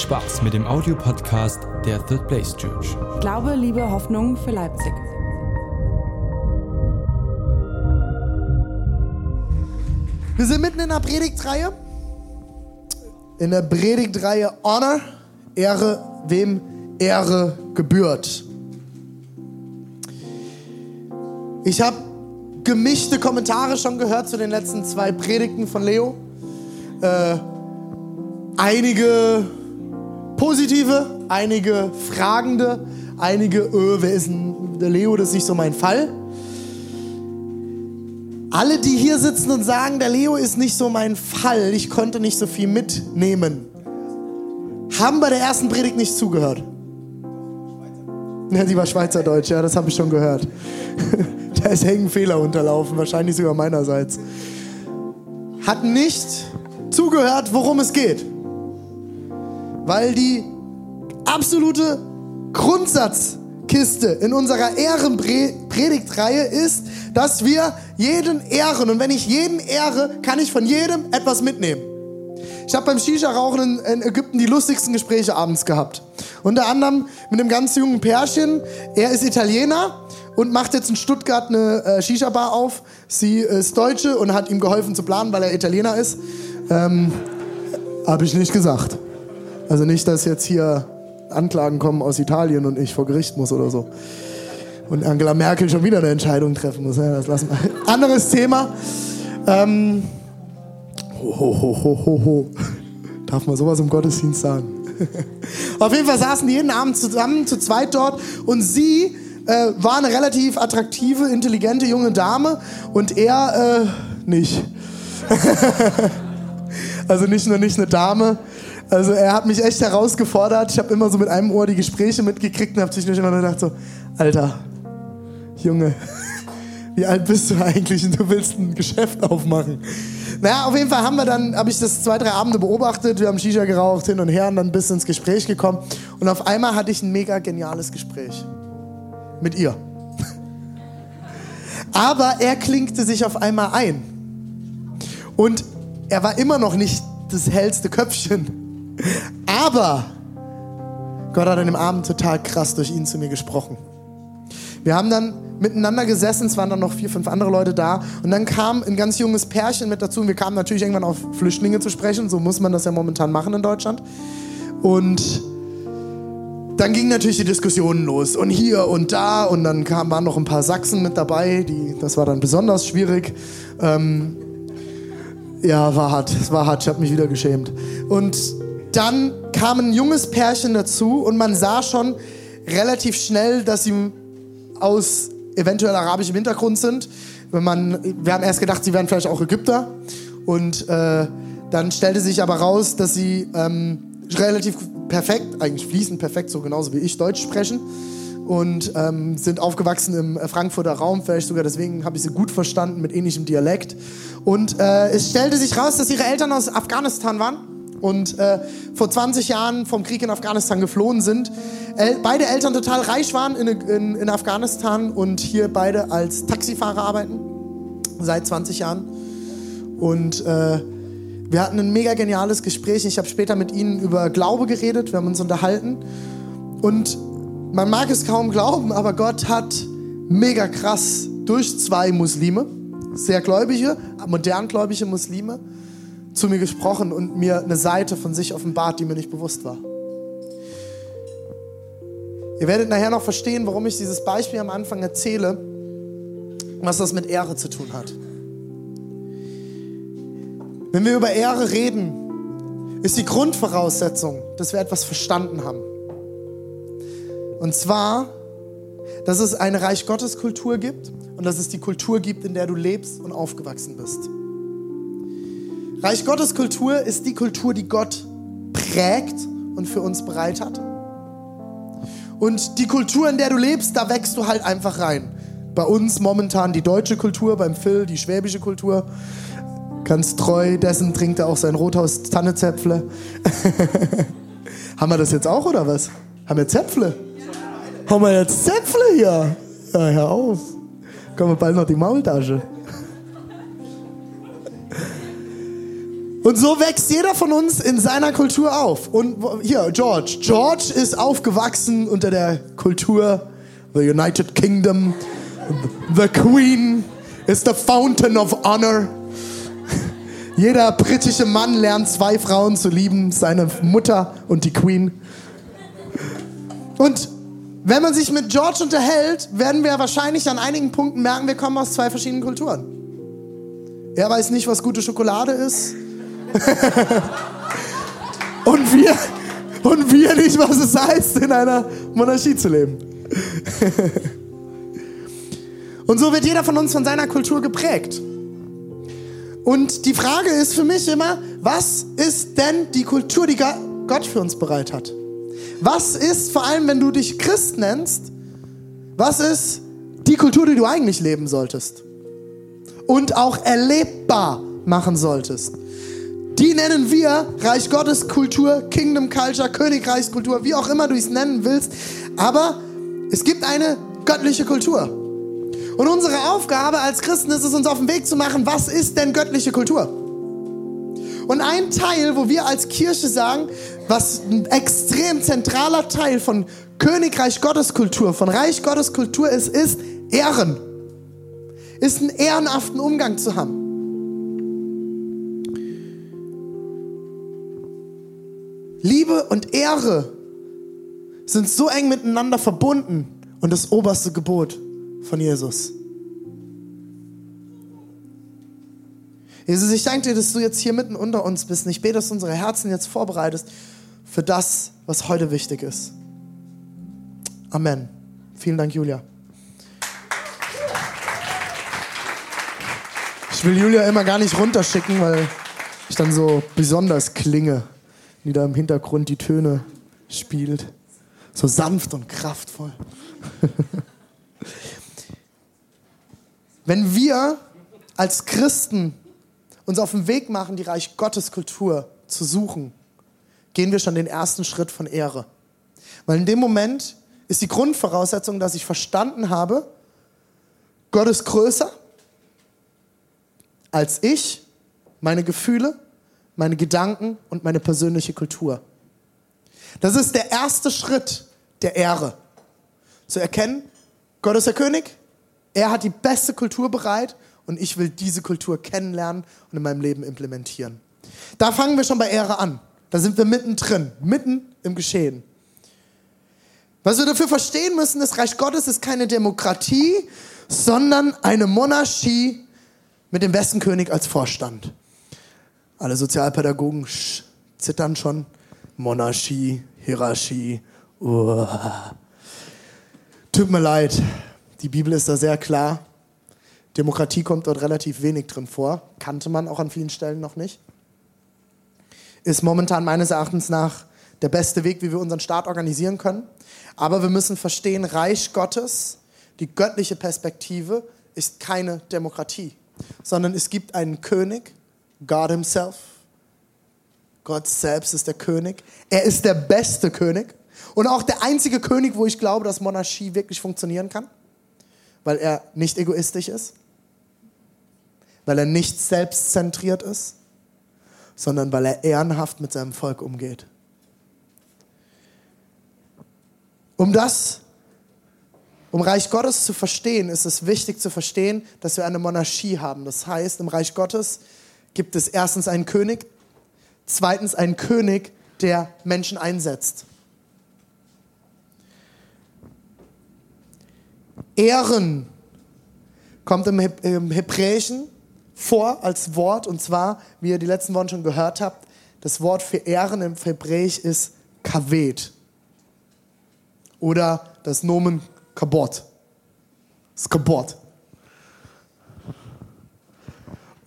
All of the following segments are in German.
Spaß mit dem Audiopodcast der Third Place Church. Glaube, Liebe, Hoffnung für Leipzig. Wir sind mitten in der Predigtreihe. In der Predigtreihe Honor, Ehre, wem Ehre gebührt. Ich habe gemischte Kommentare schon gehört zu den letzten zwei Predigten von Leo. Äh, einige positive, einige fragende, einige, öh, wer ist denn der Leo, das ist nicht so mein Fall. Alle, die hier sitzen und sagen, der Leo ist nicht so mein Fall, ich konnte nicht so viel mitnehmen, haben bei der ersten Predigt nicht zugehört. Ja, die war Schweizerdeutsch, ja, das habe ich schon gehört. da ist hängen Fehler unterlaufen, wahrscheinlich sogar meinerseits. Hat nicht zugehört, worum es geht. Weil die absolute Grundsatzkiste in unserer Ehrenpredigtreihe ist, dass wir jeden ehren. Und wenn ich jeden ehre, kann ich von jedem etwas mitnehmen. Ich habe beim Shisha-Rauchen in, Ägypten die lustigsten Gespräche abends gehabt. Unter anderem mit einem ganz jungen Pärchen. Er ist Italiener und macht jetzt in Stuttgart eine äh, Shisha-Bar auf. Sie ist Deutsche und hat ihm geholfen zu planen, weil er Italiener ist. Ähm, habe ich nicht gesagt. Also nicht, dass jetzt hier Anklagen kommen aus Italien und ich vor Gericht muss oder so. Und Angela Merkel schon wieder eine Entscheidung treffen muss. Ja, das lassen wir. Anderes Thema. Ähm, ho, ho, ho, ho, ho. Darf man sowas im Gottesdienst sagen? Auf jeden Fall saßen die jeden Abend zusammen, zu zweit dort. Und sie äh, war eine relativ attraktive, intelligente junge Dame. Und er äh, nicht. also nicht nur nicht eine Dame. Also er hat mich echt herausgefordert. Ich habe immer so mit einem Ohr die Gespräche mitgekriegt und habe zwischendurch immer gedacht so, Alter, Junge, wie alt bist du eigentlich und du willst ein Geschäft aufmachen? Naja, auf jeden Fall haben wir dann, habe ich das zwei, drei Abende beobachtet, wir haben Shisha geraucht, hin und her und dann bis ins Gespräch gekommen. Und auf einmal hatte ich ein mega geniales Gespräch. Mit ihr. Aber er klinkte sich auf einmal ein. Und er war immer noch nicht das hellste Köpfchen. Aber Gott hat an dem Abend total krass durch ihn zu mir gesprochen. Wir haben dann miteinander gesessen, es waren dann noch vier, fünf andere Leute da und dann kam ein ganz junges Pärchen mit dazu und wir kamen natürlich irgendwann auf Flüchtlinge zu sprechen, so muss man das ja momentan machen in Deutschland. Und dann gingen natürlich die Diskussionen los und hier und da und dann kam, waren noch ein paar Sachsen mit dabei, die, das war dann besonders schwierig. Ähm, ja, war hart, es war hart, ich habe mich wieder geschämt. Und dann kam ein junges Pärchen dazu und man sah schon relativ schnell, dass sie aus eventuell arabischem Hintergrund sind. Wenn man, wir haben erst gedacht, sie wären vielleicht auch Ägypter. Und äh, dann stellte sich aber raus, dass sie ähm, relativ perfekt, eigentlich fließend perfekt, so genauso wie ich, Deutsch sprechen. Und ähm, sind aufgewachsen im Frankfurter Raum, vielleicht sogar deswegen habe ich sie gut verstanden mit ähnlichem Dialekt. Und äh, es stellte sich raus, dass ihre Eltern aus Afghanistan waren und äh, vor 20 Jahren vom Krieg in Afghanistan geflohen sind. El beide Eltern total reich waren in, in, in, Afghanistan und hier beide als Taxifahrer arbeiten seit 20 Jahren. Und äh, wir hatten ein mega geniales Gespräch. Ich habe später mit ihnen über Glaube geredet, wir haben uns unterhalten. Und man mag es kaum glauben, aber Gott hat mega krass durch zwei Muslime, sehr gläubige, modern gläubige Muslime, zu mir gesprochen und mir eine Seite von sich offenbart, die mir nicht bewusst war. Ihr werdet nachher noch verstehen, warum ich dieses Beispiel am Anfang erzähle, was das mit Ehre zu tun hat. Wenn wir über Ehre reden, ist die Grundvoraussetzung, dass wir etwas verstanden haben. Und zwar, dass es eine Reich Gottes Kultur gibt und dass es die Kultur gibt, in der du lebst und aufgewachsen bist. Reich Gottes Kultur ist die Kultur, die Gott prägt und für uns bereit hat. Und die Kultur, in der du lebst, da wächst du halt einfach rein. Bei uns momentan die deutsche Kultur, beim Phil die schwäbische Kultur. Ganz treu dessen trinkt er auch sein Rothaus Tannezäpfle. Haben wir das jetzt auch oder was? Haben wir Zäpfle? Haben wir jetzt Zäpfle hier? Ja, hör auf. Kommen wir bald noch die Maultasche. Und so wächst jeder von uns in seiner Kultur auf. Und hier, George. George ist aufgewachsen unter der Kultur, the United Kingdom, the Queen is the fountain of honor. Jeder britische Mann lernt zwei Frauen zu lieben, seine Mutter und die Queen. Und wenn man sich mit George unterhält, werden wir wahrscheinlich an einigen Punkten merken, wir kommen aus zwei verschiedenen Kulturen. Er weiß nicht, was gute Schokolade ist. und, wir, und wir nicht, was es heißt, in einer Monarchie zu leben. und so wird jeder von uns von seiner Kultur geprägt. Und die Frage ist für mich immer, was ist denn die Kultur, die Gott für uns bereit hat? Was ist, vor allem wenn du dich Christ nennst, was ist die Kultur, die du eigentlich leben solltest? Und auch erlebbar machen solltest. Die nennen wir Reich Gottes Kultur, Kingdom Culture, Königreichskultur, wie auch immer du es nennen willst. Aber es gibt eine göttliche Kultur. Und unsere Aufgabe als Christen ist es, uns auf den Weg zu machen, was ist denn göttliche Kultur? Und ein Teil, wo wir als Kirche sagen, was ein extrem zentraler Teil von Königreich Gottes Kultur, von Reich Gottes Kultur ist, ist Ehren. Ist einen ehrenhaften Umgang zu haben. Liebe und Ehre sind so eng miteinander verbunden und das oberste Gebot von Jesus. Jesus, ich danke dir, dass du jetzt hier mitten unter uns bist. Und ich bete, dass du unsere Herzen jetzt vorbereitest für das, was heute wichtig ist. Amen. Vielen Dank, Julia. Ich will Julia immer gar nicht runterschicken, weil ich dann so besonders klinge, die da im Hintergrund die Töne spielt. So sanft und kraftvoll. Wenn wir als Christen uns auf den Weg machen, die Reich Gottes Kultur zu suchen, gehen wir schon den ersten Schritt von Ehre. Weil in dem Moment ist die Grundvoraussetzung, dass ich verstanden habe, Gott ist größer als ich, meine Gefühle, meine Gedanken und meine persönliche Kultur. Das ist der erste Schritt der Ehre. Zu erkennen, Gott ist der König, er hat die beste Kultur bereit und ich will diese Kultur kennenlernen und in meinem Leben implementieren. Da fangen wir schon bei Ehre an. Da sind wir mittendrin, mitten im Geschehen. Was wir dafür verstehen müssen, das Reich Gottes ist keine Demokratie, sondern eine Monarchie mit dem besten König als Vorstand. Alle Sozialpädagogen zittern schon. Monarchie, Hierarchie. Uah. Tut mir leid, die Bibel ist da sehr klar. Demokratie kommt dort relativ wenig drin vor. Kannte man auch an vielen Stellen noch nicht. Ist momentan meines Erachtens nach der beste Weg, wie wir unseren Staat organisieren können. Aber wir müssen verstehen, Reich Gottes, die göttliche Perspektive, ist keine Demokratie, sondern es gibt einen König, God Himself. Gott selbst ist der König. Er ist der beste König und auch der einzige König, wo ich glaube, dass Monarchie wirklich funktionieren kann weil er nicht egoistisch ist, weil er nicht selbstzentriert ist, sondern weil er ehrenhaft mit seinem Volk umgeht. Um das, um Reich Gottes zu verstehen, ist es wichtig zu verstehen, dass wir eine Monarchie haben. Das heißt, im Reich Gottes gibt es erstens einen König, zweitens einen König, der Menschen einsetzt. Ehren kommt im, im Hebräischen vor als Wort und zwar, wie ihr die letzten Wochen schon gehört habt, das Wort für Ehren im Hebräisch ist Kaved oder das Nomen Kabot. Das Kabot.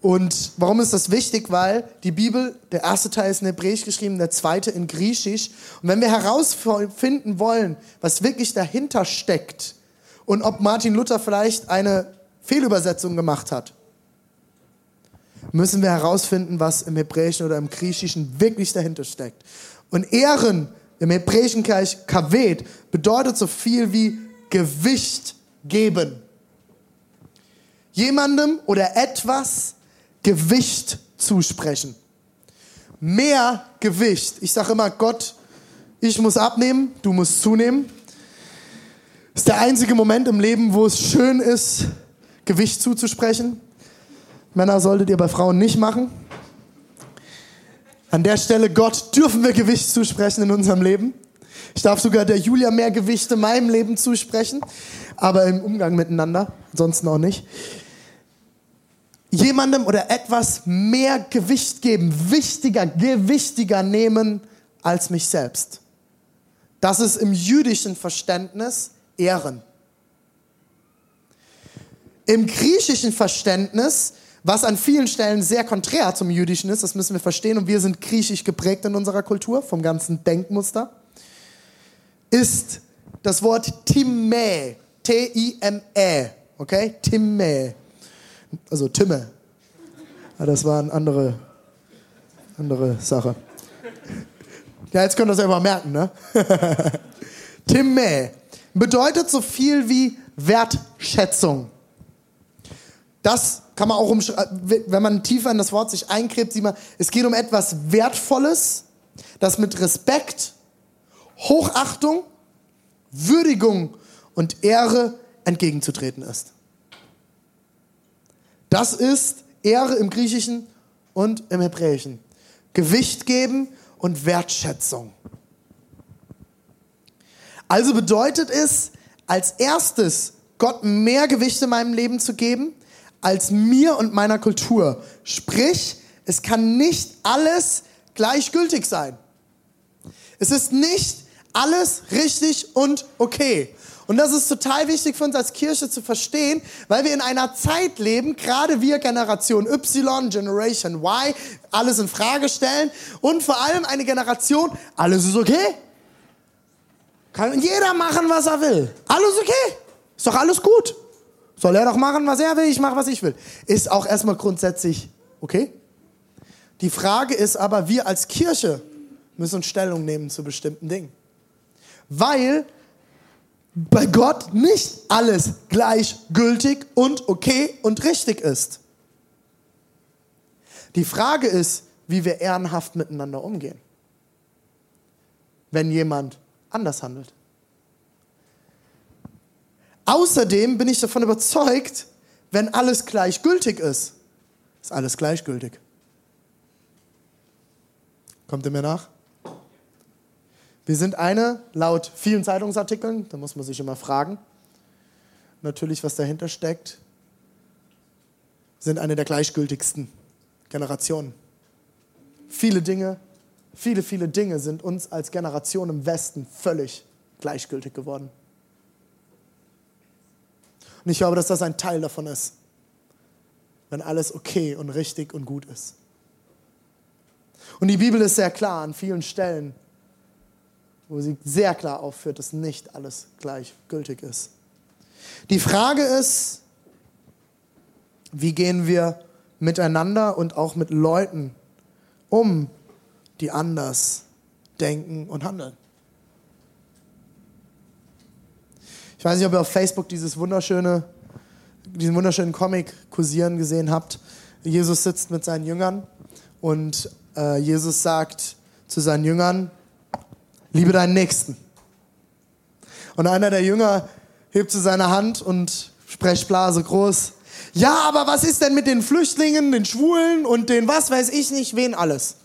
Und warum ist das wichtig? Weil die Bibel, der erste Teil ist in Hebräisch geschrieben, der zweite in Griechisch. Und wenn wir herausfinden wollen, was wirklich dahinter steckt, und ob Martin Luther vielleicht eine Fehlübersetzung gemacht hat. Müssen wir herausfinden, was im Hebräischen oder im Griechischen wirklich dahinter steckt. Und Ehren im Hebräischen gleich Kaved bedeutet so viel wie Gewicht geben. Jemandem oder etwas Gewicht zusprechen. mehr Gewicht. Ich sage immer, Gott, ich muss abnehmen, du musst zunehmen. Ist der einzige Moment im Leben, wo es schön ist, Gewicht zuzusprechen. Männer solltet ihr bei Frauen nicht machen. An der Stelle, Gott, dürfen wir Gewicht zusprechen in unserem Leben. Ich darf sogar der Julia mehr Gewicht in meinem Leben zusprechen, aber im Umgang miteinander, ansonsten auch nicht. Jemandem oder etwas mehr Gewicht geben, wichtiger, gewichtiger nehmen als mich selbst. Das ist im jüdischen Verständnis Ehren. Im griechischen Verständnis, was an vielen Stellen sehr konträr zum jüdischen ist, das müssen wir verstehen, und wir sind griechisch geprägt in unserer Kultur, vom ganzen Denkmuster, ist das Wort Timme, T-I-M-E, okay? Timme, also Timme. Ja, das war eine andere, andere Sache. Ja, jetzt könnt ihr das mal merken, ne? Timme bedeutet so viel wie Wertschätzung. Das kann man auch, wenn man tiefer in das Wort sich einkrebt, sieht man, es geht um etwas Wertvolles, das mit Respekt, Hochachtung, Würdigung und Ehre entgegenzutreten ist. Das ist Ehre im Griechischen und im Hebräischen. Gewicht geben und Wertschätzung. Also bedeutet es, als erstes Gott mehr Gewicht in meinem Leben zu geben, als mir und meiner Kultur. Sprich, es kann nicht alles gleichgültig sein. Es ist nicht alles richtig und okay. Und das ist total wichtig für uns als Kirche zu verstehen, weil wir in einer Zeit leben, gerade wir Generation Y, Generation Y, alles in Frage stellen und vor allem eine Generation, alles ist okay. Kann jeder machen, was er will. Alles okay. Ist doch alles gut. Soll er doch machen, was er will, ich mache, was ich will. Ist auch erstmal grundsätzlich okay. Die Frage ist aber, wir als Kirche müssen Stellung nehmen zu bestimmten Dingen. Weil bei Gott nicht alles gleichgültig und okay und richtig ist. Die Frage ist, wie wir ehrenhaft miteinander umgehen, wenn jemand anders handelt. Außerdem bin ich davon überzeugt, wenn alles gleichgültig ist, ist alles gleichgültig. Kommt ihr mir nach? Wir sind eine, laut vielen Zeitungsartikeln, da muss man sich immer fragen, natürlich, was dahinter steckt, sind eine der gleichgültigsten Generationen. Viele Dinge, viele, viele Dinge sind uns als Generation im Westen völlig gleichgültig geworden. Und ich glaube, dass das ein Teil davon ist, wenn alles okay und richtig und gut ist. Und die Bibel ist sehr klar an vielen Stellen, wo sie sehr klar aufführt, dass nicht alles gleichgültig ist. Die Frage ist, wie gehen wir miteinander und auch mit Leuten um, die anders denken und handeln? Ich weiß nicht, ob ihr auf Facebook dieses wunderschöne, diesen wunderschönen Comic kursieren gesehen habt. Jesus sitzt mit seinen Jüngern und äh, Jesus sagt zu seinen Jüngern, liebe deinen Nächsten. Und einer der Jünger hebt zu seiner Hand und Sprechblase groß. Ja, aber was ist denn mit den Flüchtlingen, den Schwulen und den was weiß ich nicht, wen alles?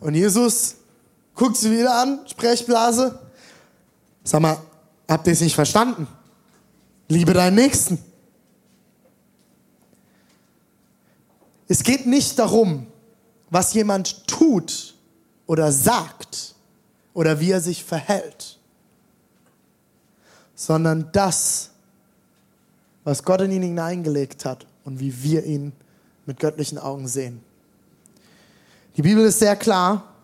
Und Jesus guckt sie wieder an, Sprechblase. Sag mal, Habt ihr es nicht verstanden? Liebe deinen Nächsten. Es geht nicht darum, was jemand tut oder sagt oder wie er sich verhält, sondern das, was Gott in ihn hineingelegt hat und wie wir ihn mit göttlichen Augen sehen. Die Bibel ist sehr klar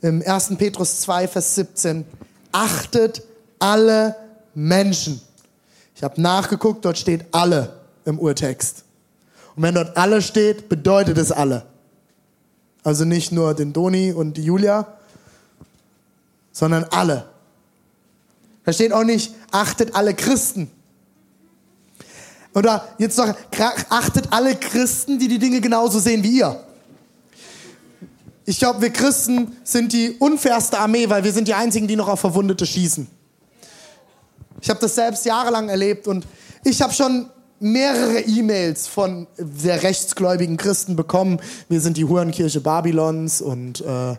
im 1. Petrus 2, Vers 17. Achtet alle Menschen. Ich habe nachgeguckt, dort steht alle im Urtext. Und wenn dort alle steht, bedeutet es alle. Also nicht nur den Doni und die Julia, sondern alle. Da steht auch nicht, achtet alle Christen. Oder jetzt noch, achtet alle Christen, die die Dinge genauso sehen wie ihr. Ich glaube, wir Christen sind die unfairste Armee, weil wir sind die Einzigen, die noch auf Verwundete schießen. Ich habe das selbst jahrelang erlebt und ich habe schon mehrere E-Mails von sehr rechtsgläubigen Christen bekommen. Wir sind die Hurenkirche Babylons und äh,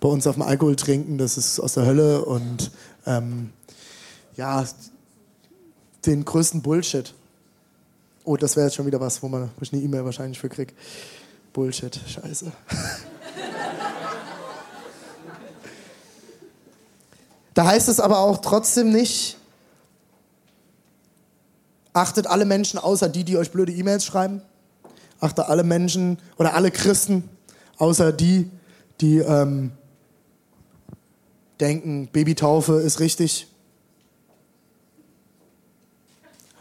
bei uns auf dem Alkohol trinken, das ist aus der Hölle und ähm, ja, den größten Bullshit. Oh, das wäre jetzt schon wieder was, wo, man, wo ich eine E-Mail wahrscheinlich für krieg. Bullshit, scheiße. da heißt es aber auch trotzdem nicht, achtet alle Menschen außer die, die euch blöde E-Mails schreiben. Achtet alle Menschen oder alle Christen außer die, die ähm, denken, Babytaufe ist richtig.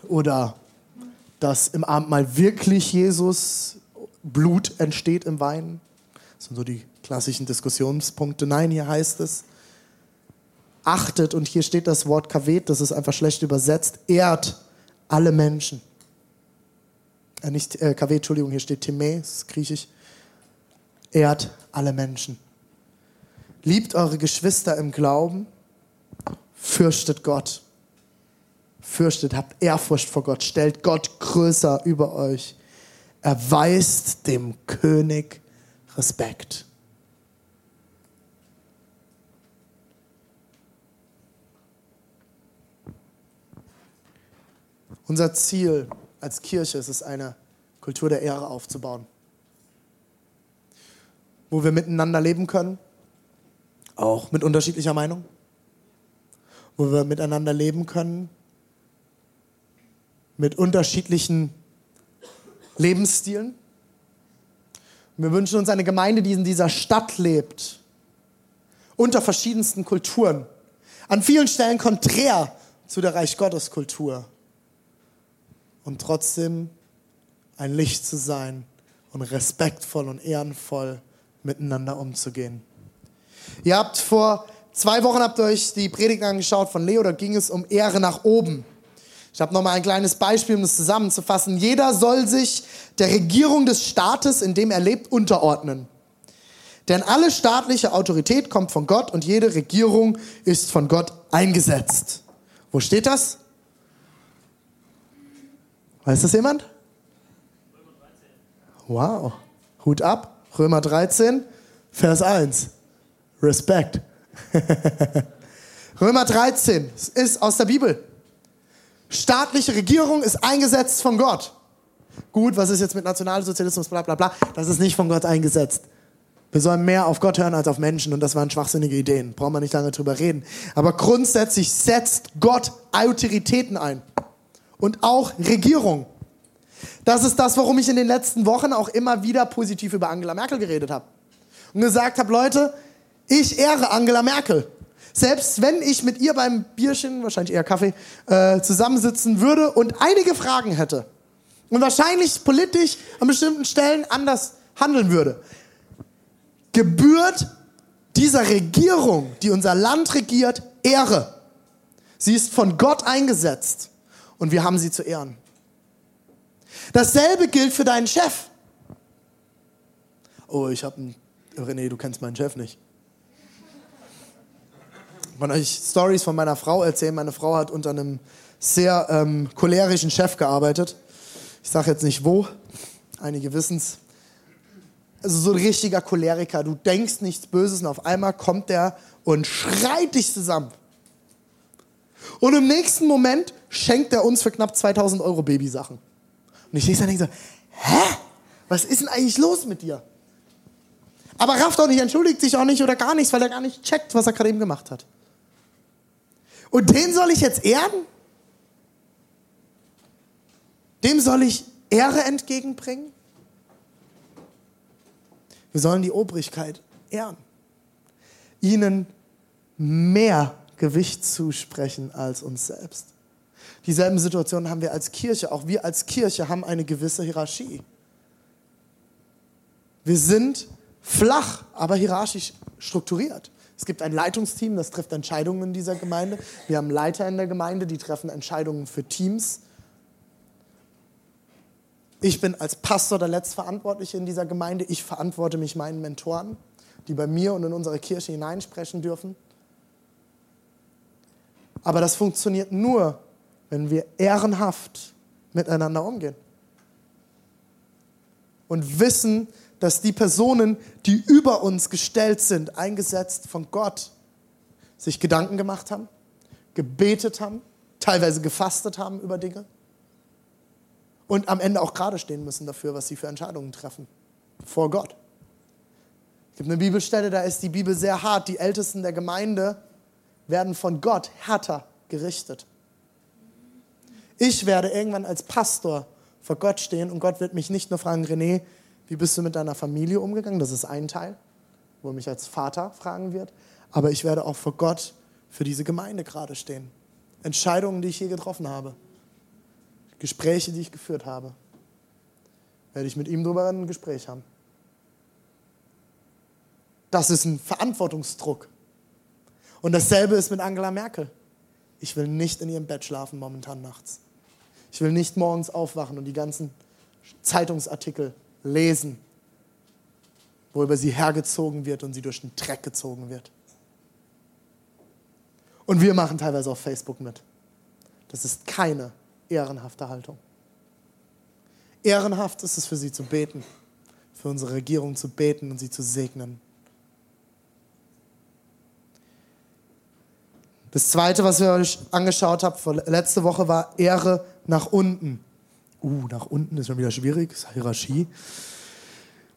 Oder dass im Abendmahl wirklich Jesus Blut entsteht im Wein. Das sind so die klassischen Diskussionspunkte. Nein, hier heißt es, achtet, und hier steht das Wort kavet, das ist einfach schlecht übersetzt, ehrt alle Menschen. Äh, nicht äh, kavet, Entschuldigung, hier steht ist griechisch. Ehrt alle Menschen. Liebt eure Geschwister im Glauben, fürchtet Gott. Fürchtet, habt Ehrfurcht vor Gott, stellt Gott größer über euch. Erweist dem König Respekt. Unser Ziel als Kirche ist es, eine Kultur der Ehre aufzubauen, wo wir miteinander leben können, auch mit unterschiedlicher Meinung, wo wir miteinander leben können, mit unterschiedlichen Lebensstilen. Wir wünschen uns eine Gemeinde, die in dieser Stadt lebt, unter verschiedensten Kulturen, an vielen Stellen konträr zu der Reich Gottes Kultur und trotzdem ein Licht zu sein und respektvoll und ehrenvoll miteinander umzugehen. Ihr habt vor zwei Wochen habt ihr euch die Predigt angeschaut von Leo, da ging es um Ehre nach oben. Ich habe noch mal ein kleines Beispiel, um das zusammenzufassen. Jeder soll sich der Regierung des Staates, in dem er lebt, unterordnen. Denn alle staatliche Autorität kommt von Gott und jede Regierung ist von Gott eingesetzt. Wo steht das? Weiß das jemand? Wow. Hut ab. Römer 13, Vers 1. Respekt. Römer 13 ist aus der Bibel. Staatliche Regierung ist eingesetzt von Gott. Gut, was ist jetzt mit Nationalsozialismus, bla bla bla? Das ist nicht von Gott eingesetzt. Wir sollen mehr auf Gott hören als auf Menschen und das waren schwachsinnige Ideen. Brauchen wir nicht lange drüber reden. Aber grundsätzlich setzt Gott Autoritäten ein und auch Regierung. Das ist das, warum ich in den letzten Wochen auch immer wieder positiv über Angela Merkel geredet habe. Und gesagt habe, Leute, ich ehre Angela Merkel. Selbst wenn ich mit ihr beim Bierchen, wahrscheinlich eher Kaffee, äh, zusammensitzen würde und einige Fragen hätte und wahrscheinlich politisch an bestimmten Stellen anders handeln würde, gebührt dieser Regierung, die unser Land regiert, Ehre. Sie ist von Gott eingesetzt und wir haben sie zu ehren. Dasselbe gilt für deinen Chef. Oh, ich habe einen. René, du kennst meinen Chef nicht. Ich kann euch Stories von meiner Frau erzählen. Meine Frau hat unter einem sehr ähm, cholerischen Chef gearbeitet. Ich sage jetzt nicht wo, einige wissen es. Also so ein richtiger Choleriker. Du denkst nichts Böses und auf einmal kommt der und schreit dich zusammen. Und im nächsten Moment schenkt er uns für knapp 2000 Euro Babysachen. Und ich lese dann denke so, hä? Was ist denn eigentlich los mit dir? Aber rafft auch nicht, entschuldigt sich auch nicht oder gar nichts, weil er gar nicht checkt, was er gerade eben gemacht hat. Und den soll ich jetzt ehren? Dem soll ich Ehre entgegenbringen? Wir sollen die Obrigkeit ehren. Ihnen mehr Gewicht zusprechen als uns selbst. Dieselben Situationen haben wir als Kirche. Auch wir als Kirche haben eine gewisse Hierarchie. Wir sind flach, aber hierarchisch strukturiert. Es gibt ein Leitungsteam, das trifft Entscheidungen in dieser Gemeinde. Wir haben Leiter in der Gemeinde, die treffen Entscheidungen für Teams. Ich bin als Pastor der Letztverantwortliche in dieser Gemeinde. Ich verantworte mich meinen Mentoren. die bei mir und in unsere Kirche hineinsprechen dürfen. Aber das funktioniert nur, wenn wir ehrenhaft miteinander umgehen. Und wissen, dass die Personen, die über uns gestellt sind, eingesetzt von Gott, sich Gedanken gemacht haben, gebetet haben, teilweise gefastet haben über Dinge und am Ende auch gerade stehen müssen dafür, was sie für Entscheidungen treffen vor Gott. Es gibt eine Bibelstelle, da ist die Bibel sehr hart. Die Ältesten der Gemeinde werden von Gott härter gerichtet. Ich werde irgendwann als Pastor vor Gott stehen und Gott wird mich nicht nur fragen, René, wie bist du mit deiner Familie umgegangen? Das ist ein Teil, wo er mich als Vater fragen wird. Aber ich werde auch vor Gott für diese Gemeinde gerade stehen. Entscheidungen, die ich hier getroffen habe. Gespräche, die ich geführt habe. Werde ich mit ihm darüber ein Gespräch haben. Das ist ein Verantwortungsdruck. Und dasselbe ist mit Angela Merkel. Ich will nicht in ihrem Bett schlafen momentan nachts. Ich will nicht morgens aufwachen und die ganzen Zeitungsartikel lesen, wo über sie hergezogen wird und sie durch den Dreck gezogen wird. Und wir machen teilweise auf Facebook mit. Das ist keine ehrenhafte Haltung. Ehrenhaft ist es für sie zu beten, für unsere Regierung zu beten und sie zu segnen. Das zweite, was wir euch angeschaut haben letzte Woche, war Ehre nach unten. Uh, nach unten ist schon wieder schwierig, ist Hierarchie.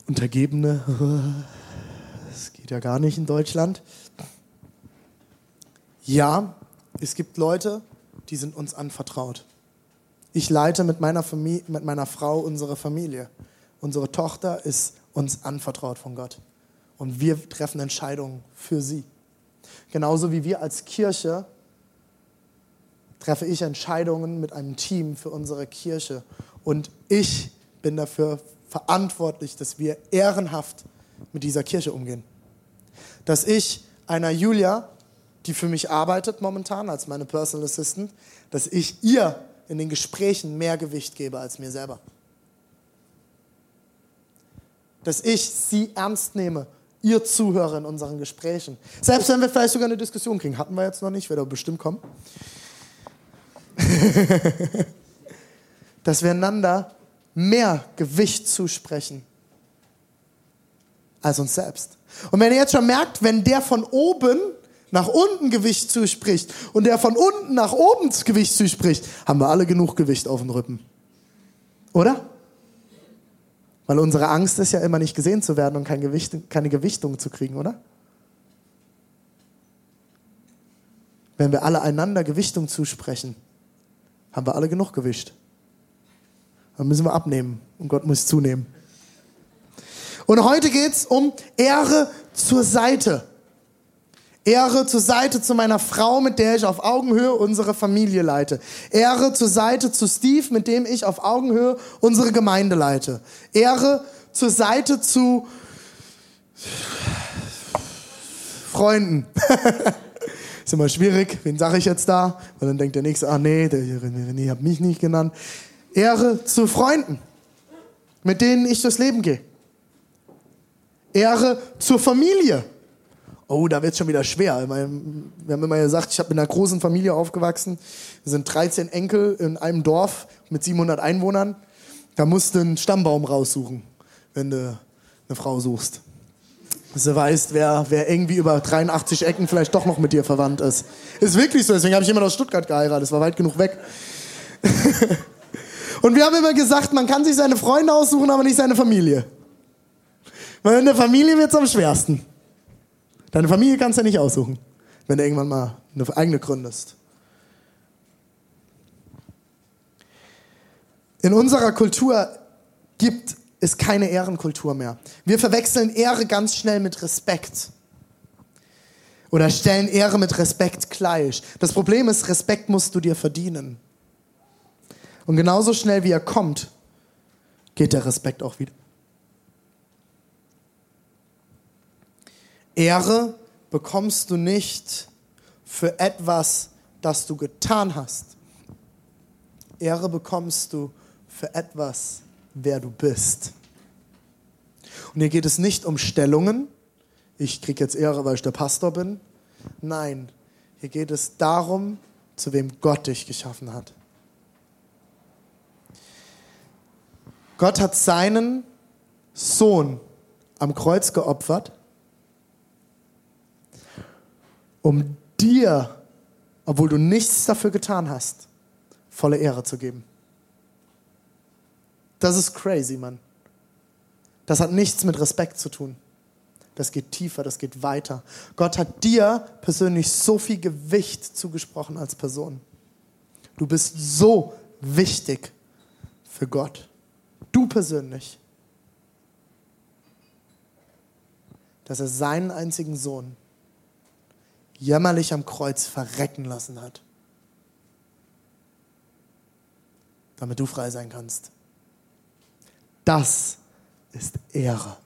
Untergebene, das geht ja gar nicht in Deutschland. Ja, es gibt Leute, die sind uns anvertraut. Ich leite mit meiner, Familie, mit meiner Frau unsere Familie. Unsere Tochter ist uns anvertraut von Gott. Und wir treffen Entscheidungen für sie. Genauso wie wir als Kirche treffe ich Entscheidungen mit einem Team für unsere Kirche. Und ich bin dafür verantwortlich, dass wir ehrenhaft mit dieser Kirche umgehen. Dass ich einer Julia, die für mich arbeitet momentan als meine Personal Assistant, dass ich ihr in den Gesprächen mehr Gewicht gebe als mir selber. Dass ich sie ernst nehme ihr zuhöre in unseren Gesprächen. Selbst wenn wir vielleicht sogar eine Diskussion kriegen. Hatten wir jetzt noch nicht, wird aber bestimmt kommen. Dass wir einander mehr Gewicht zusprechen als uns selbst. Und wenn ihr jetzt schon merkt, wenn der von oben nach unten Gewicht zuspricht und der von unten nach oben Gewicht zuspricht, haben wir alle genug Gewicht auf dem Rücken. Oder? Weil unsere Angst ist ja immer nicht gesehen zu werden und kein Gewicht, keine Gewichtung zu kriegen, oder? Wenn wir alle einander Gewichtung zusprechen, haben wir alle genug gewischt. Dann müssen wir abnehmen und Gott muss zunehmen. Und heute geht es um Ehre zur Seite. Ehre zur Seite zu meiner Frau, mit der ich auf Augenhöhe unsere Familie leite. Ehre zur Seite zu Steve, mit dem ich auf Augenhöhe unsere Gemeinde leite. Ehre zur Seite zu Freunden. ist immer schwierig, wen sage ich jetzt da? Weil dann denkt der Nächste, ah nee, der René hat mich nicht genannt. Ehre zu Freunden, mit denen ich durchs Leben gehe. Ehre zur Familie oh, da wird es schon wieder schwer. wir haben immer gesagt, ich habe in einer großen Familie aufgewachsen. Wir sind 13 Enkel in einem Dorf mit 700 Einwohnern. Da musst du einen Stammbaum raussuchen, wenn du eine Frau suchst. Dass du weißt, wer, wer irgendwie über 83 Ecken vielleicht doch noch mit dir verwandt ist. Ist wirklich so, deswegen habe ich immer aus Stuttgart geheiratet. Das war weit genug weg. Und wir haben immer gesagt, man kann sich seine Freunde aussuchen, aber nicht seine Familie. Weil in der Familie wird es am schwersten. Deine Familie kannst du ja nicht aussuchen, wenn du irgendwann mal eine eigene gründest. In unserer Kultur gibt es keine Ehrenkultur mehr. Wir verwechseln Ehre ganz schnell mit Respekt. Oder stellen Ehre mit Respekt gleich. Das Problem ist, Respekt musst du dir verdienen. Und genauso schnell wie er kommt, geht der Respekt auch wieder. Ehre bekommst du nicht für etwas, das du getan hast. Ehre bekommst du für etwas, wer du bist. Und hier geht es nicht um Stellungen, ich kriege jetzt Ehre, weil ich der Pastor bin. Nein, hier geht es darum, zu wem Gott dich geschaffen hat. Gott hat seinen Sohn am Kreuz geopfert, um dir, obwohl du nichts dafür getan hast, volle Ehre zu geben. Das ist crazy, Mann. Das hat nichts mit Respekt zu tun. Das geht tiefer, das geht weiter. Gott hat dir persönlich so viel Gewicht zugesprochen als Person. Du bist so wichtig für Gott. Du persönlich. Dass er seinen einzigen Sohn jämmerlich am Kreuz verrecken lassen hat. Damit du frei sein kannst. Das ist Ehre.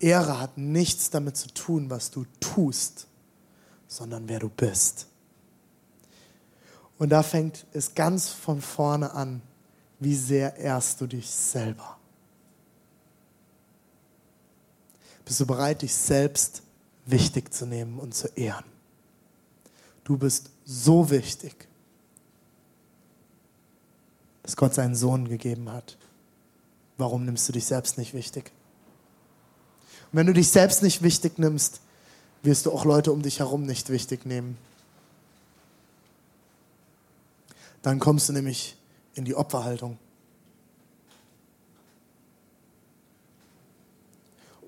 Ehre hat nichts damit zu tun, was du tust, sondern wer du bist. Und da fängt es ganz von vorne an, wie sehr ehrst du dich selber. Bist du bereit, dich selbst wichtig zu nehmen und zu ehren? Du bist so wichtig, dass Gott seinen Sohn gegeben hat. Warum nimmst du dich selbst nicht wichtig? Und wenn du dich selbst nicht wichtig nimmst, wirst du auch Leute um dich herum nicht wichtig nehmen. Dann kommst du nämlich in die Opferhaltung.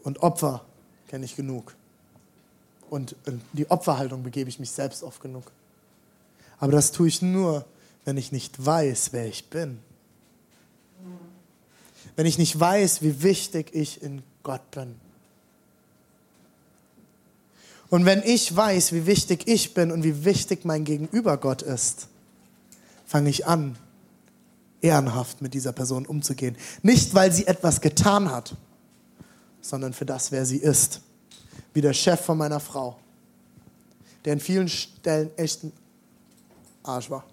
Und Opfer kenne ich genug. Und in die Opferhaltung begebe ich mich selbst oft genug. Aber das tue ich nur, wenn ich nicht weiß, wer ich bin. Wenn ich nicht weiß, wie wichtig ich in Gott bin. Und wenn ich weiß, wie wichtig ich bin und wie wichtig mein Gegenüber Gott ist, fange ich an, ehrenhaft mit dieser Person umzugehen. Nicht, weil sie etwas getan hat, sondern für das, wer sie ist. Wie der Chef von meiner Frau, der in vielen Stellen echt ein Arsch war.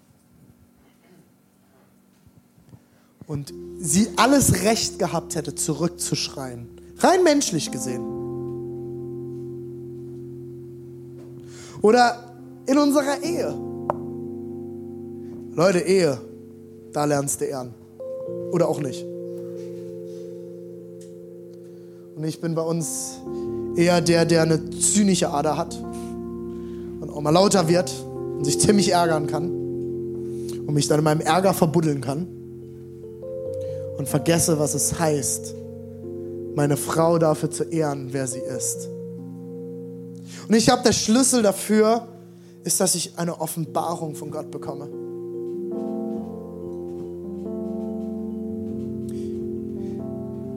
Und sie alles Recht gehabt hätte, zurückzuschreien. Rein menschlich gesehen. Oder in unserer Ehe. Leute, Ehe, da lernst du ehren. Oder auch nicht. Und ich bin bei uns eher der, der eine zynische Ader hat und auch mal lauter wird und sich ziemlich ärgern kann und mich dann in meinem Ärger verbuddeln kann und vergesse, was es heißt, meine Frau dafür zu ehren, wer sie ist. Und ich glaube, der Schlüssel dafür ist, dass ich eine Offenbarung von Gott bekomme.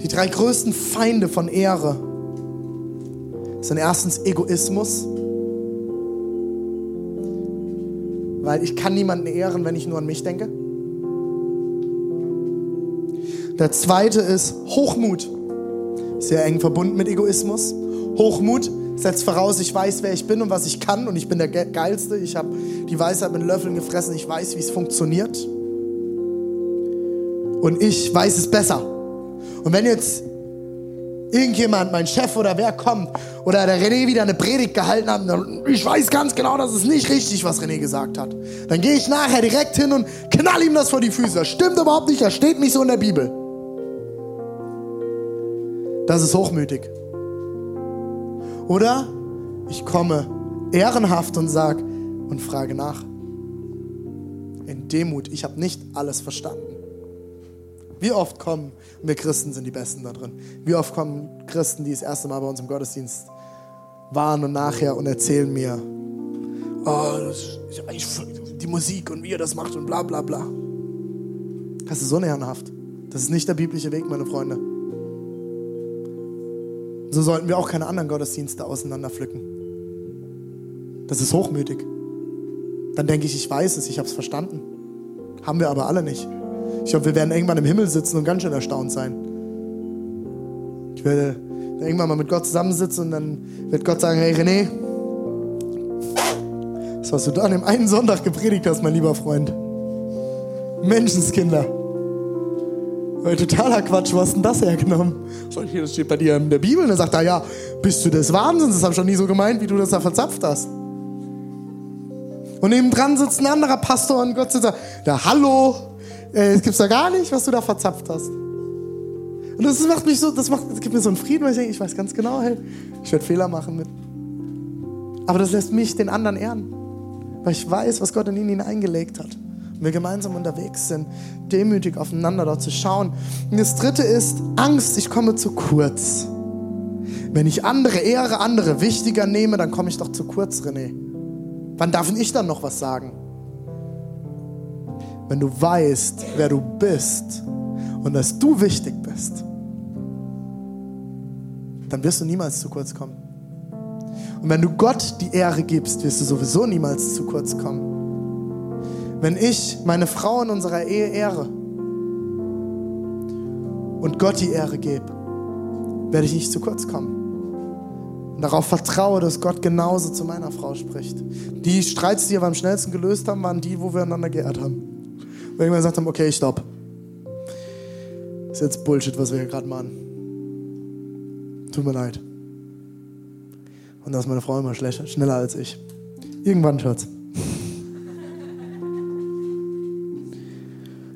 Die drei größten Feinde von Ehre sind erstens Egoismus, weil ich kann niemanden ehren, wenn ich nur an mich denke. Der zweite ist Hochmut, sehr eng verbunden mit Egoismus. Hochmut setzt voraus, ich weiß, wer ich bin und was ich kann und ich bin der Geilste. Ich habe die Weisheit mit Löffeln gefressen, ich weiß, wie es funktioniert. Und ich weiß es besser. Und wenn jetzt irgendjemand, mein Chef oder wer kommt oder der René wieder eine Predigt gehalten hat, ich weiß ganz genau, das ist nicht richtig, was René gesagt hat. Dann gehe ich nachher direkt hin und knall ihm das vor die Füße. Das stimmt überhaupt nicht, das steht nicht so in der Bibel. Das ist hochmütig. Oder ich komme ehrenhaft und sage und frage nach. In Demut, ich habe nicht alles verstanden. Wie oft kommen, wir Christen sind die Besten da drin, wie oft kommen Christen, die das erste Mal bei uns im Gottesdienst waren und nachher und erzählen mir, oh, die Musik und wie ihr das macht und bla bla bla. Das ist unehrenhaft. Das ist nicht der biblische Weg, meine Freunde. So sollten wir auch keine anderen Gottesdienste auseinanderpflücken. Das ist hochmütig. Dann denke ich, ich weiß es, ich habe es verstanden. Haben wir aber alle nicht. Ich glaube, wir werden irgendwann im Himmel sitzen und ganz schön erstaunt sein. Ich werde irgendwann mal mit Gott zusammensitzen und dann wird Gott sagen, hey René, das, was du da an dem einen Sonntag gepredigt hast, mein lieber Freund. Menschenskinder. Weil totaler Quatsch, wo hast denn das hergenommen? Das steht bei dir in der Bibel. Und dann sagt er, ja, bist du des Wahnsinns? Das habe ich schon nie so gemeint, wie du das da verzapft hast. Und nebendran sitzt ein anderer Pastor und Gott sagt, da, hallo, äh, das gibt's da gar nicht, was du da verzapft hast. Und das macht mich so, das, macht, das gibt mir so einen Frieden, weil ich denke, ich weiß ganz genau, hey, ich werde Fehler machen mit. Aber das lässt mich den anderen ehren, weil ich weiß, was Gott in ihn hineingelegt hat. Und wir gemeinsam unterwegs sind, demütig aufeinander dort zu schauen. Und das dritte ist Angst, ich komme zu kurz. Wenn ich andere ehre, andere wichtiger nehme, dann komme ich doch zu kurz, René. Wann darf ich dann noch was sagen? Wenn du weißt, wer du bist und dass du wichtig bist, dann wirst du niemals zu kurz kommen. Und wenn du Gott die Ehre gibst, wirst du sowieso niemals zu kurz kommen. Wenn ich meine Frau in unserer Ehe ehre und Gott die Ehre gebe, werde ich nicht zu kurz kommen. Und darauf vertraue, dass Gott genauso zu meiner Frau spricht. Die Streits, die wir am schnellsten gelöst haben, waren die, wo wir einander geehrt haben. Wo wir gesagt haben, okay, stopp. Ist jetzt Bullshit, was wir hier gerade machen. Tut mir leid. Und da ist meine Frau immer schneller als ich. Irgendwann, Schatz.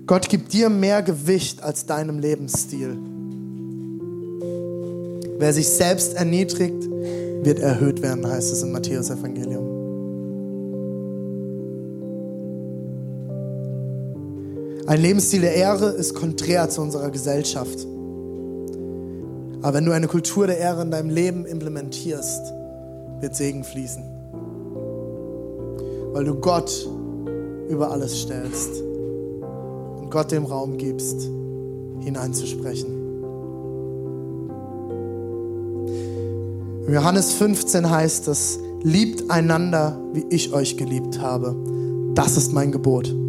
Gott gibt dir mehr Gewicht als deinem Lebensstil. Wer sich selbst erniedrigt, wird erhöht werden, heißt es im Matthäus Ein Lebensstil der Ehre ist konträr zu unserer Gesellschaft. Aber wenn du eine Kultur der Ehre in deinem Leben implementierst, wird Segen fließen. Weil du Gott über alles stellst und Gott dem Raum gibst, hineinzusprechen. In Johannes 15 heißt es, liebt einander, wie ich euch geliebt habe. Das ist mein Gebot.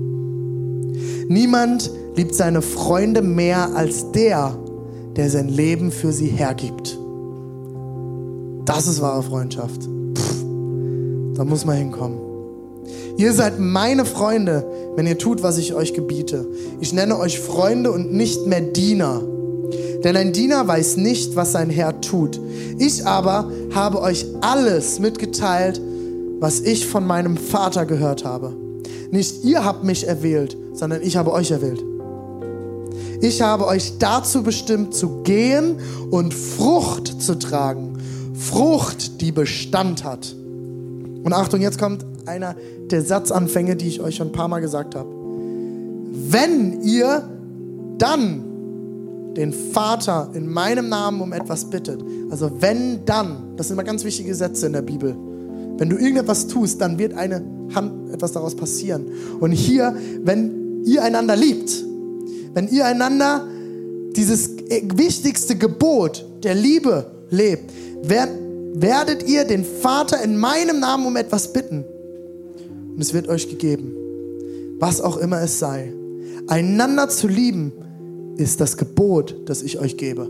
Niemand liebt seine Freunde mehr als der, der sein Leben für sie hergibt. Das ist wahre Freundschaft. Pff, da muss man hinkommen. Ihr seid meine Freunde, wenn ihr tut, was ich euch gebiete. Ich nenne euch Freunde und nicht mehr Diener. Denn ein Diener weiß nicht, was sein Herr tut. Ich aber habe euch alles mitgeteilt, was ich von meinem Vater gehört habe. Nicht ihr habt mich erwählt, sondern ich habe euch erwählt. Ich habe euch dazu bestimmt, zu gehen und Frucht zu tragen. Frucht, die Bestand hat. Und Achtung, jetzt kommt einer der Satzanfänge, die ich euch schon ein paar Mal gesagt habe. Wenn ihr dann den Vater in meinem Namen um etwas bittet, also wenn dann, das sind immer ganz wichtige Sätze in der Bibel. Wenn du irgendetwas tust, dann wird eine Hand etwas daraus passieren. Und hier, wenn ihr einander liebt, wenn ihr einander dieses wichtigste Gebot der Liebe lebt, werdet ihr den Vater in meinem Namen um etwas bitten. Und es wird euch gegeben, was auch immer es sei. Einander zu lieben ist das Gebot, das ich euch gebe.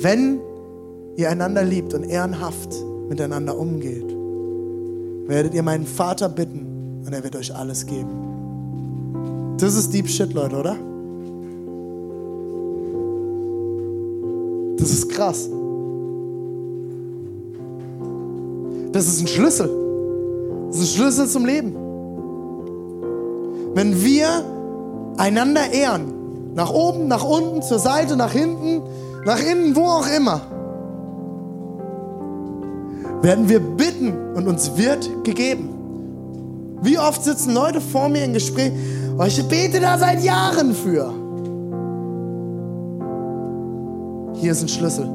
Wenn ihr einander liebt und ehrenhaft miteinander umgeht, werdet ihr meinen Vater bitten und er wird euch alles geben. Das ist Deep Shit, Leute, oder? Das ist krass. Das ist ein Schlüssel. Das ist ein Schlüssel zum Leben. Wenn wir einander ehren, nach oben, nach unten, zur Seite, nach hinten, nach innen, wo auch immer, werden wir bitten und uns wird gegeben. Wie oft sitzen Leute vor mir im Gespräch, Oh, ich bete da seit Jahren für. Hier ist ein Schlüssel.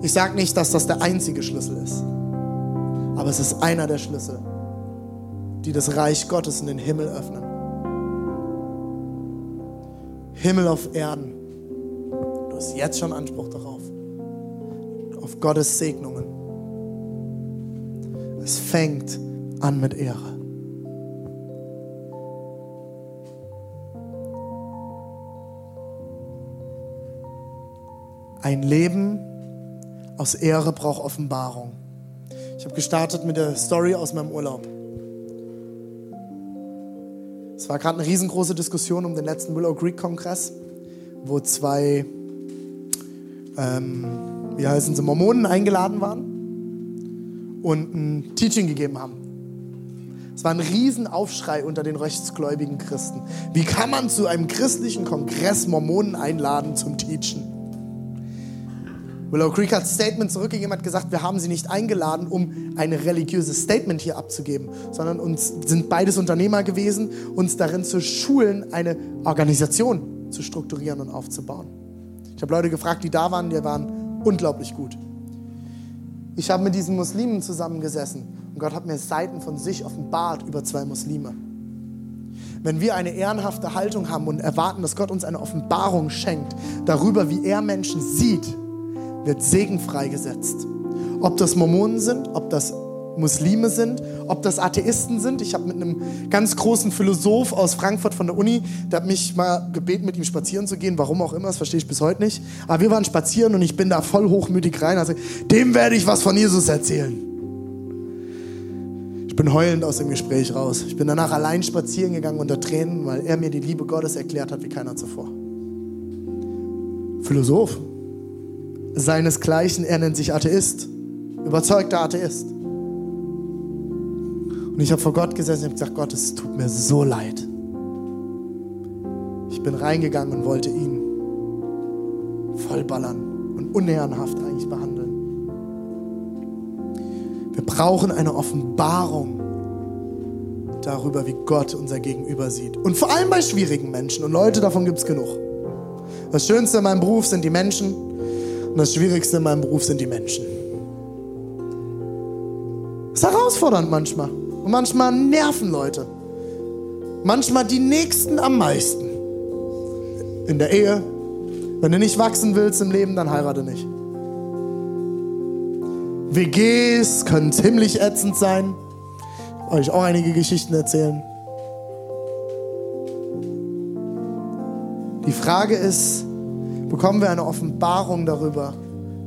Ich sage nicht, dass das der einzige Schlüssel ist, aber es ist einer der Schlüssel, die das Reich Gottes in den Himmel öffnen. Himmel auf Erden. Du hast jetzt schon Anspruch darauf. Auf Gottes Segnungen. Es fängt an mit Ehre. Ein Leben aus Ehre braucht Offenbarung. Ich habe gestartet mit der Story aus meinem Urlaub. Es war gerade eine riesengroße Diskussion um den letzten Willow Creek Kongress, wo zwei, ähm, wie heißen sie, Mormonen eingeladen waren und ein Teaching gegeben haben. Es war ein Riesenaufschrei unter den rechtsgläubigen Christen. Wie kann man zu einem christlichen Kongress Mormonen einladen zum Teachen? Willow Creek hat Statement zurückgegeben, hat gesagt, wir haben sie nicht eingeladen, um ein religiöses Statement hier abzugeben, sondern uns sind beides Unternehmer gewesen, uns darin zu schulen, eine Organisation zu strukturieren und aufzubauen. Ich habe Leute gefragt, die da waren, die waren unglaublich gut. Ich habe mit diesen Muslimen zusammengesessen und Gott hat mir Seiten von sich offenbart über zwei Muslime. Wenn wir eine ehrenhafte Haltung haben und erwarten, dass Gott uns eine Offenbarung schenkt darüber, wie er Menschen sieht, wird Segen freigesetzt. Ob das Mormonen sind, ob das Muslime sind, ob das Atheisten sind. Ich habe mit einem ganz großen Philosoph aus Frankfurt von der Uni, der hat mich mal gebeten, mit ihm spazieren zu gehen. Warum auch immer, das verstehe ich bis heute nicht. Aber wir waren spazieren und ich bin da voll hochmütig rein. Also, dem werde ich was von Jesus erzählen. Ich bin heulend aus dem Gespräch raus. Ich bin danach allein spazieren gegangen unter Tränen, weil er mir die Liebe Gottes erklärt hat wie keiner zuvor. Philosoph, seinesgleichen. Er nennt sich Atheist, überzeugter Atheist. Und ich habe vor Gott gesessen und gesagt, Gott, es tut mir so leid. Ich bin reingegangen und wollte ihn vollballern und unehrenhaft eigentlich behandeln. Wir brauchen eine Offenbarung darüber, wie Gott unser Gegenüber sieht. Und vor allem bei schwierigen Menschen. Und Leute, davon gibt es genug. Das Schönste in meinem Beruf sind die Menschen. Und das Schwierigste in meinem Beruf sind die Menschen. Das ist herausfordernd manchmal. Und manchmal nerven Leute. Manchmal die Nächsten am meisten. In der Ehe. Wenn du nicht wachsen willst im Leben, dann heirate nicht. WGs können ziemlich ätzend sein. Ich euch auch einige Geschichten erzählen. Die Frage ist, bekommen wir eine Offenbarung darüber,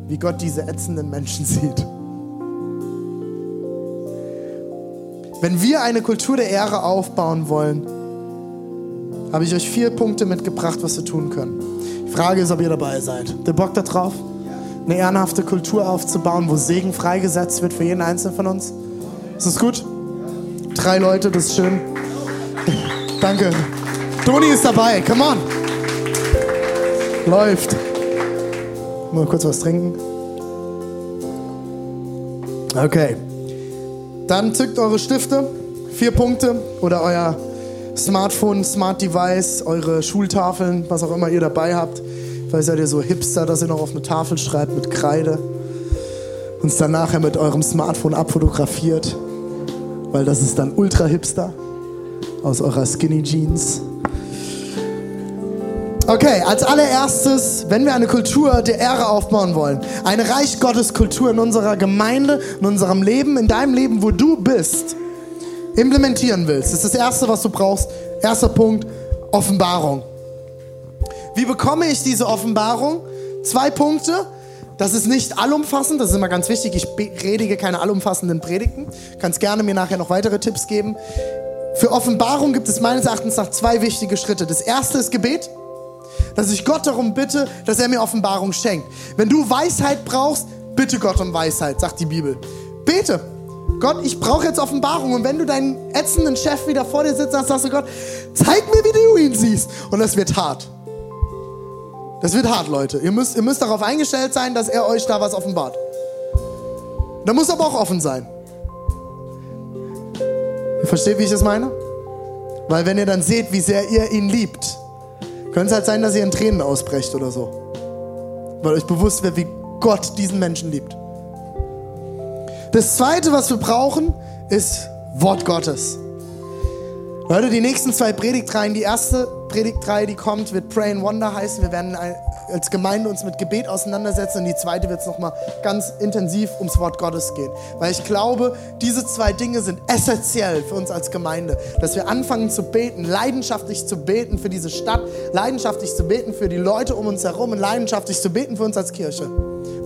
wie Gott diese ätzenden Menschen sieht. Wenn wir eine Kultur der Ehre aufbauen wollen, habe ich euch vier Punkte mitgebracht, was wir tun können. Die Frage ist, ob ihr dabei seid. Der Bock da drauf? Eine ehrenhafte Kultur aufzubauen, wo Segen freigesetzt wird für jeden Einzelnen von uns? Ist das gut? Drei Leute, das ist schön. Danke. Toni ist dabei, come on. Läuft. Mal kurz was trinken. Okay. Dann zückt eure Stifte, vier Punkte oder euer Smartphone, Smart Device, eure Schultafeln, was auch immer ihr dabei habt. Vielleicht seid ihr so Hipster, dass ihr noch auf eine Tafel schreibt mit Kreide und es dann nachher mit eurem Smartphone abfotografiert, weil das ist dann ultra Hipster aus eurer Skinny Jeans. Okay, als allererstes, wenn wir eine Kultur der Ehre aufbauen wollen, eine Reich Gottes Kultur in unserer Gemeinde, in unserem Leben, in deinem Leben, wo du bist, implementieren willst, ist das erste, was du brauchst. Erster Punkt, Offenbarung. Wie bekomme ich diese Offenbarung? Zwei Punkte. Das ist nicht allumfassend, das ist immer ganz wichtig. Ich predige keine allumfassenden Predigten. Kannst gerne mir nachher noch weitere Tipps geben. Für Offenbarung gibt es meines Erachtens nach zwei wichtige Schritte. Das erste ist Gebet dass ich Gott darum bitte, dass er mir Offenbarung schenkt. Wenn du Weisheit brauchst, bitte Gott um Weisheit, sagt die Bibel. Bete. Gott, ich brauche jetzt Offenbarung. Und wenn du deinen ätzenden Chef wieder vor dir sitzt, dann sagst du Gott, zeig mir, wie du ihn siehst. Und das wird hart. Das wird hart, Leute. Ihr müsst, ihr müsst darauf eingestellt sein, dass er euch da was offenbart. Da muss aber auch offen sein. Ihr versteht, wie ich das meine? Weil wenn ihr dann seht, wie sehr ihr ihn liebt, könnte es halt sein, dass ihr in Tränen ausbrecht oder so. Weil euch bewusst wird, wie Gott diesen Menschen liebt. Das zweite, was wir brauchen, ist Wort Gottes. Leute, die nächsten zwei Predigtreihen, die erste Predigtreihe, die kommt, wird Pray and Wonder heißen. Wir werden als Gemeinde uns mit Gebet auseinandersetzen und die zweite wird es nochmal ganz intensiv ums Wort Gottes gehen. Weil ich glaube, diese zwei Dinge sind essentiell für uns als Gemeinde. Dass wir anfangen zu beten, leidenschaftlich zu beten für diese Stadt, leidenschaftlich zu beten für die Leute um uns herum und leidenschaftlich zu beten für uns als Kirche.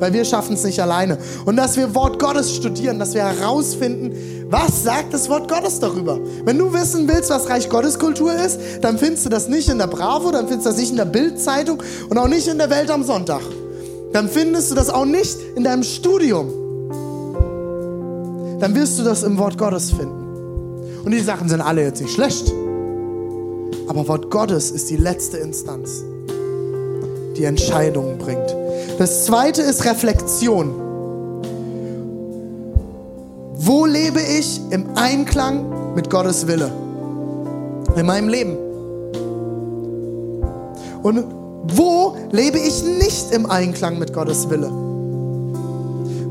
weil wir schaffen es nicht alleine. Und dass wir Wort Gottes studieren, dass wir herausfinden, was sagt das Wort Gottes darüber. Wenn du wissen willst, was Reich Gottes Kultur ist, dann findest du das nicht in der Bravo, dann findest du das nicht in der Bildzeitung und auch nicht in der Welt am Sonntag. Dann findest du das auch nicht in deinem Studium. Dann wirst du das im Wort Gottes finden. Und die Sachen sind alle jetzt nicht schlecht. Aber Wort Gottes ist die letzte Instanz, die Entscheidungen bringt. Das zweite ist Reflexion. Wo lebe ich im Einklang mit Gottes Wille? In meinem Leben. Und wo lebe ich nicht im Einklang mit Gottes Wille?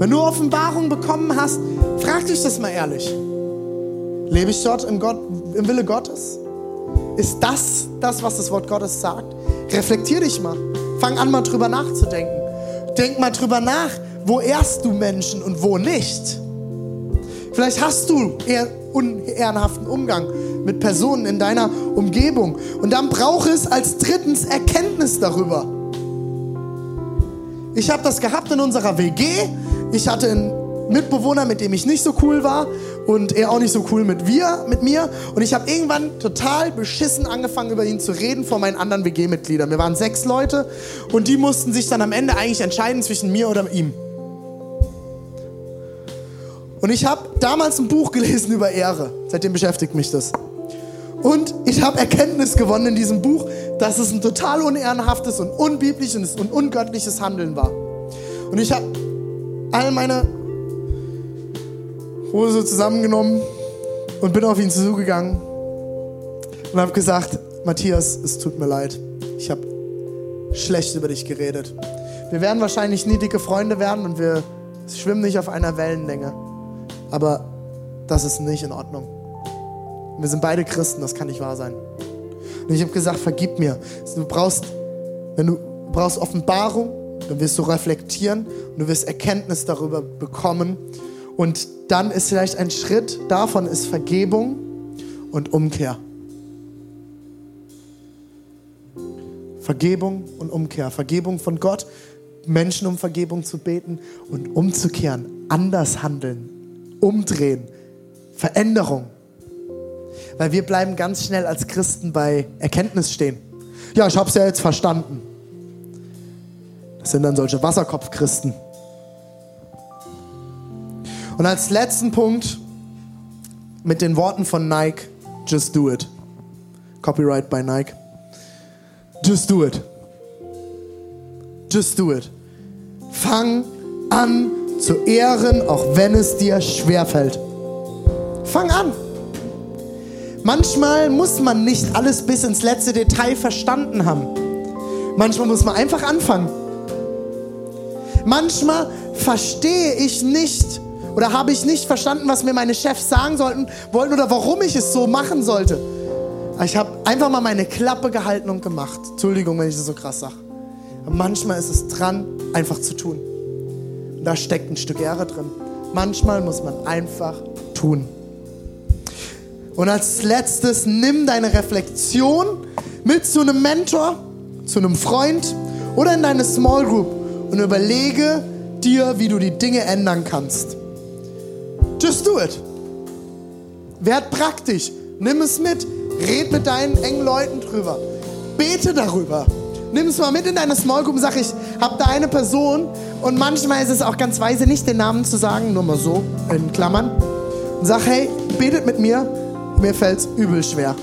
Wenn du Offenbarung bekommen hast, frag dich das mal ehrlich. Lebe ich dort im, Gott, im Wille Gottes? Ist das das, was das Wort Gottes sagt? Reflektier dich mal. Fang an, mal drüber nachzudenken. Denk mal drüber nach, wo ehrst du Menschen und wo nicht. Vielleicht hast du eher unehrenhaften Umgang mit Personen in deiner Umgebung. Und dann braucht es als drittens Erkenntnis darüber. Ich habe das gehabt in unserer WG. Ich hatte einen Mitbewohner, mit dem ich nicht so cool war und er auch nicht so cool mit, wir, mit mir. Und ich habe irgendwann total beschissen angefangen, über ihn zu reden vor meinen anderen WG-Mitgliedern. Wir waren sechs Leute und die mussten sich dann am Ende eigentlich entscheiden zwischen mir oder ihm. Und ich habe damals ein Buch gelesen über Ehre. Seitdem beschäftigt mich das. Und ich habe Erkenntnis gewonnen in diesem Buch, dass es ein total unehrenhaftes und unbiblisches und ungöttliches Handeln war. Und ich habe all meine Hose zusammengenommen und bin auf ihn zugegangen und habe gesagt, Matthias, es tut mir leid. Ich habe schlecht über dich geredet. Wir werden wahrscheinlich nie dicke Freunde werden und wir schwimmen nicht auf einer Wellenlänge. Aber das ist nicht in Ordnung. Wir sind beide Christen, das kann nicht wahr sein. Und ich habe gesagt, vergib mir. Du brauchst, wenn du brauchst Offenbarung, dann wirst du reflektieren und du wirst Erkenntnis darüber bekommen. Und dann ist vielleicht ein Schritt davon ist Vergebung und Umkehr. Vergebung und Umkehr. Vergebung von Gott, Menschen um Vergebung zu beten und umzukehren, anders handeln, umdrehen, Veränderung. Weil wir bleiben ganz schnell als Christen bei Erkenntnis stehen. Ja, ich habe es ja jetzt verstanden. Das sind dann solche Wasserkopfchristen. Und als letzten Punkt mit den Worten von Nike, just do it. Copyright by Nike. Just do it. Just do it. Fang an zu ehren, auch wenn es dir schwerfällt. Fang an. Manchmal muss man nicht alles bis ins letzte Detail verstanden haben. Manchmal muss man einfach anfangen. Manchmal verstehe ich nicht, oder habe ich nicht verstanden, was mir meine Chefs sagen sollten, wollten oder warum ich es so machen sollte? Ich habe einfach mal meine Klappe gehalten und gemacht. Entschuldigung, wenn ich das so krass sage. Manchmal ist es dran, einfach zu tun. Da steckt ein Stück Ehre drin. Manchmal muss man einfach tun. Und als letztes, nimm deine Reflexion mit zu einem Mentor, zu einem Freund oder in deine Small Group und überlege dir, wie du die Dinge ändern kannst. Just do it. Werd praktisch. Nimm es mit. Red mit deinen engen Leuten drüber. Bete darüber. Nimm es mal mit in deine Small Group und sag, ich habe da eine Person und manchmal ist es auch ganz weise, nicht den Namen zu sagen, nur mal so in Klammern. Und sag, hey, betet mit mir. Mir fällt es übel schwer.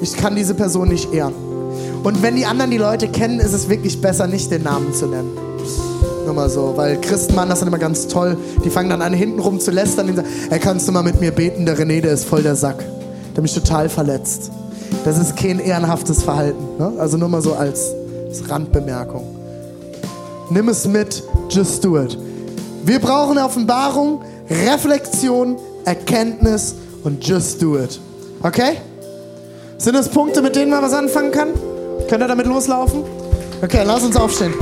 Ich kann diese Person nicht ehren. Und wenn die anderen die Leute kennen, ist es wirklich besser, nicht den Namen zu nennen. Nur mal so, weil Christen machen das dann immer ganz toll. Die fangen dann an, hintenrum zu lästern und sagen, hey, kannst du mal mit mir beten? Der René, der ist voll der Sack. Der mich total verletzt. Das ist kein ehrenhaftes Verhalten. Ne? Also nur mal so als, als Randbemerkung. Nimm es mit, just do it. Wir brauchen Offenbarung, Reflexion, Erkenntnis und just do it. Okay? Sind das Punkte, mit denen man was anfangen kann? Könnt ihr damit loslaufen? Okay, lass uns aufstehen.